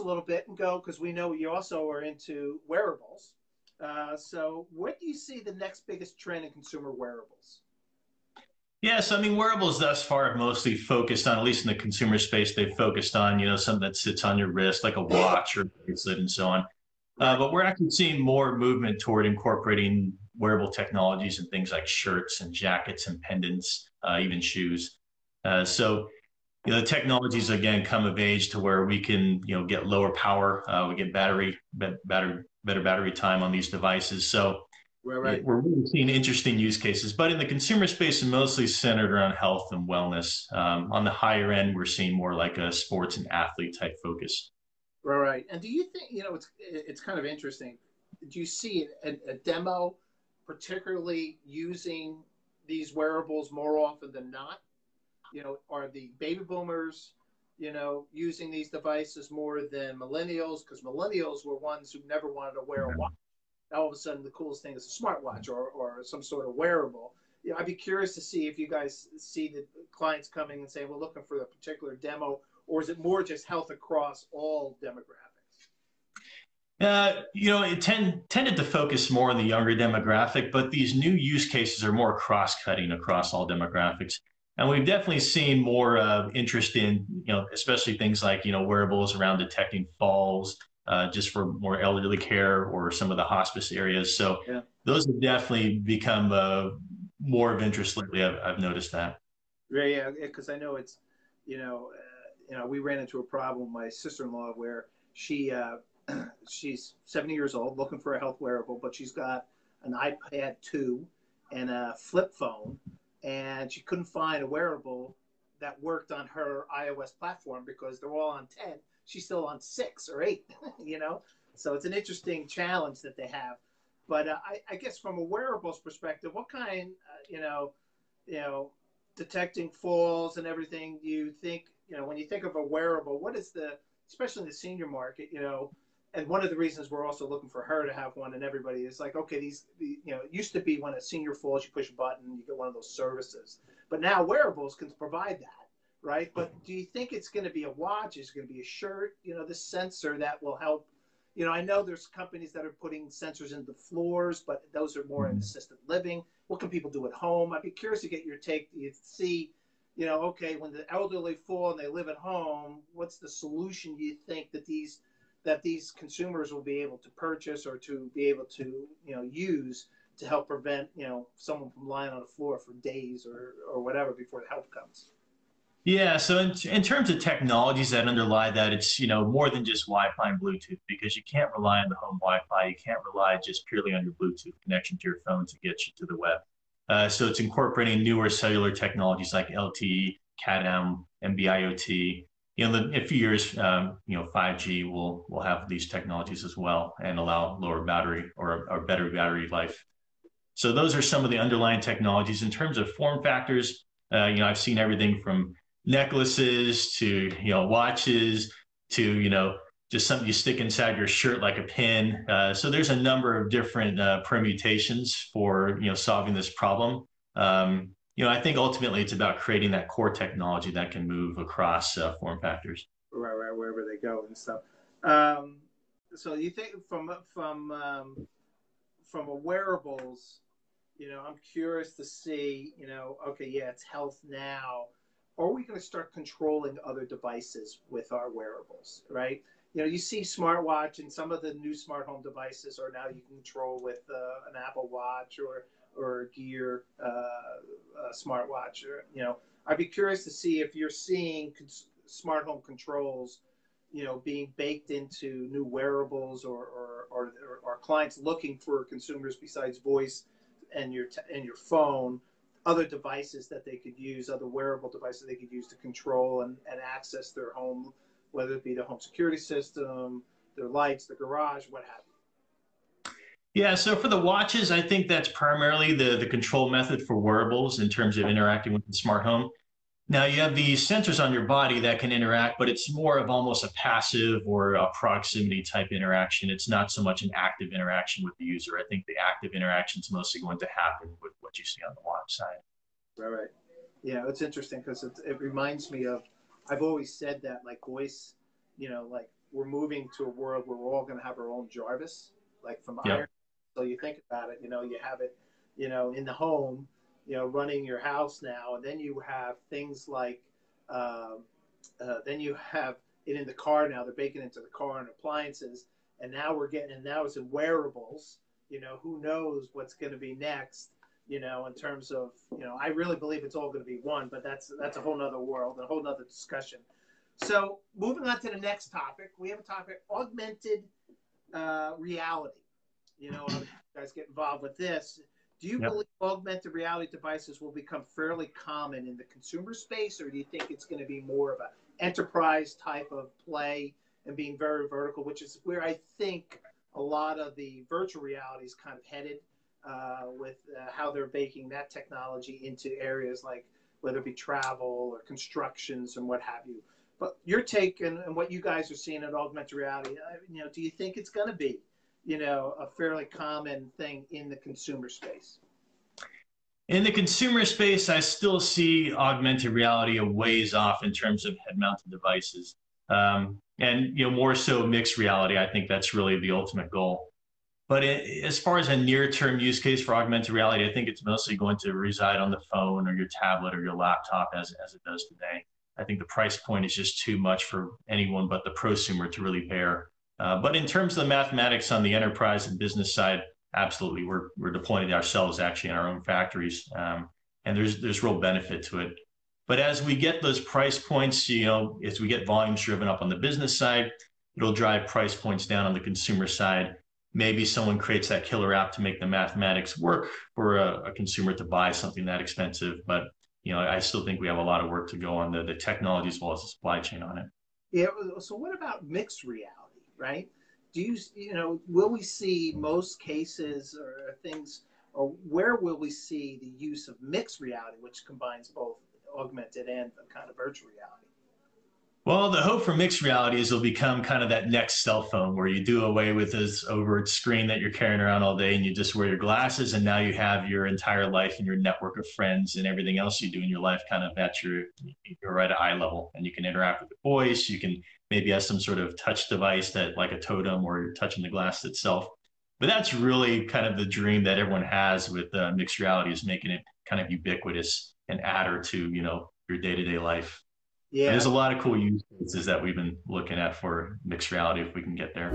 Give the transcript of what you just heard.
a little bit and go because we know you also are into wearables. Uh, so, what do you see the next biggest trend in consumer wearables? Yeah, so I mean, wearables thus far have mostly focused on, at least in the consumer space, they've focused on, you know, something that sits on your wrist, like a watch or bracelet and so on. Uh, but we're actually seeing more movement toward incorporating wearable technologies and things like shirts and jackets and pendants, uh, even shoes. Uh, so, you know, the technologies again come of age to where we can, you know, get lower power, uh, we get battery, better, better battery time on these devices. So, Right, right. We're really seeing interesting use cases, but in the consumer space, it's mostly centered around health and wellness. Um, on the higher end, we're seeing more like a sports and athlete type focus. Right, right. And do you think you know it's it's kind of interesting? Do you see a, a demo, particularly using these wearables more often than not? You know, are the baby boomers, you know, using these devices more than millennials? Because millennials were ones who never wanted to wear a watch Now all of a sudden the coolest thing is a smartwatch or, or some sort of wearable. You know, I'd be curious to see if you guys see the clients coming and saying, we're looking for a particular demo, or is it more just health across all demographics? Uh, you know, it tend, tended to focus more on the younger demographic, but these new use cases are more cross-cutting across all demographics. And we've definitely seen more uh, interest in, you know, especially things like, you know, wearables around detecting falls, uh, just for more elderly care or some of the hospice areas. So yeah. those have definitely become uh, more of interest lately. I've, I've noticed that. Yeah, because I know it's, you know, uh, you know, we ran into a problem with my sister-in-law where she uh, she's 70 years old, looking for a health wearable, but she's got an iPad 2 and a flip phone, and she couldn't find a wearable that worked on her iOS platform because they're all on 10 she's still on six or eight, you know? So it's an interesting challenge that they have. But uh, I, I, guess from a wearables perspective, what kind, uh, you know, you know, detecting falls and everything, you think, you know, when you think of a wearable, what is the, especially in the senior market, you know, and one of the reasons we're also looking for her to have one and everybody is like, okay, these, the, you know, it used to be when a senior falls, you push a button, you get one of those services. But now wearables can provide that right? But do you think it's going to be a watch? Is it going to be a shirt? You know, this sensor that will help. You know, I know there's companies that are putting sensors into the floors, but those are more in mm-hmm. assisted living. What can people do at home? I'd be curious to get your take. Do you see, you know, okay, when the elderly fall and they live at home, what's the solution you think that these that these consumers will be able to purchase or to be able to, you know, use to help prevent, you know, someone from lying on the floor for days or, or whatever before the help comes? Yeah, so in, in terms of technologies that underlie that, it's you know more than just Wi-Fi and Bluetooth because you can't rely on the home Wi-Fi. You can't rely just purely on your Bluetooth connection to your phone to get you to the web. Uh, so it's incorporating newer cellular technologies like LTE, Cat-M, NB-IoT. You know, in a few years, um, you know, 5G will will have these technologies as well and allow lower battery or, or better battery life. So those are some of the underlying technologies. In terms of form factors, uh, you know, I've seen everything from necklaces to you know watches to you know just something you stick inside your shirt like a pin. Uh, so there's a number of different uh, permutations for you know solving this problem. Um, you know, I think ultimately it's about creating that core technology that can move across uh, form factors. Right, right, wherever they go and stuff. Um, so you think from from um, from a wearables, you know, I'm curious to see, you know, okay, yeah, it's health now are we going to start controlling other devices with our wearables, right? You know, you see smartwatch and some of the new smart home devices are now you can control with uh, an Apple Watch or or Gear uh, smartwatch. Or you know, I'd be curious to see if you're seeing cons- smart home controls, you know, being baked into new wearables or or, or, or clients looking for consumers besides voice and your t- and your phone other devices that they could use, other wearable devices they could use to control and, and access their home, whether it be the home security system, their lights, the garage, what have you. Yeah, so for the watches, I think that's primarily the, the control method for wearables in terms of interacting with the smart home. Now you have these sensors on your body that can interact, but it's more of almost a passive or a proximity type interaction. It's not so much an active interaction with the user. I think the active interaction is mostly going to happen with what you see on the watch side. Right, right. Yeah, it's interesting because it, it reminds me of, I've always said that like voice, you know, like we're moving to a world where we're all going to have our own Jarvis, like from yep. Iron. You think about it, you know, you have it, you know, in the home, you know, running your house now, and then you have things like, uh, uh, then you have it in the car now. They're baking into the car and appliances, and now we're getting, and now it's in wearables. You know, who knows what's going to be next? You know, in terms of, you know, I really believe it's all going to be one, but that's that's a whole nother world, a whole nother discussion. So moving on to the next topic, we have a topic: augmented uh, reality. You know, you guys get involved with this. Do you yep. believe augmented reality devices will become fairly common in the consumer space, or do you think it's going to be more of an enterprise type of play and being very vertical, which is where I think a lot of the virtual reality is kind of headed uh, with uh, how they're baking that technology into areas like whether it be travel or constructions and what have you. But your take and, and what you guys are seeing at augmented reality, uh, you know, do you think it's going to be you know, a fairly common thing in the consumer space. In the consumer space, I still see augmented reality a ways off in terms of head-mounted devices, um, and you know more so mixed reality. I think that's really the ultimate goal. But it, as far as a near-term use case for augmented reality, I think it's mostly going to reside on the phone or your tablet or your laptop as as it does today. I think the price point is just too much for anyone but the prosumer to really bear. Uh, but in terms of the mathematics on the enterprise and business side, absolutely, we're we're deploying it ourselves actually in our own factories, um, and there's there's real benefit to it. But as we get those price points, you know, as we get volumes driven up on the business side, it'll drive price points down on the consumer side. Maybe someone creates that killer app to make the mathematics work for a, consumer to buy something that expensive. But you know, I still think we have a lot of work to go on the technology as well as the supply chain on it. Yeah. So what about mixed reality? Right? Do you, you know, will we see most cases or things, or where will we see the use of mixed reality, which combines both augmented and kind of virtual reality? Well, the hope for mixed reality is it'll become kind of that next cell phone where you do away with this over screen that you're carrying around all day and you just wear your glasses and now you have your entire life and your network of friends and everything else you do in your life kind of at your you're right at eye level and you can interact with the voice, you can maybe have some sort of touch device that like a totem or you're touching the glass itself. But that's really kind of the dream that everyone has with uh, mixed reality is making it kind of ubiquitous and adder to, you know, your day-to-day life. Yeah. There's a lot of cool use cases that we've been looking at for mixed reality if we can get there.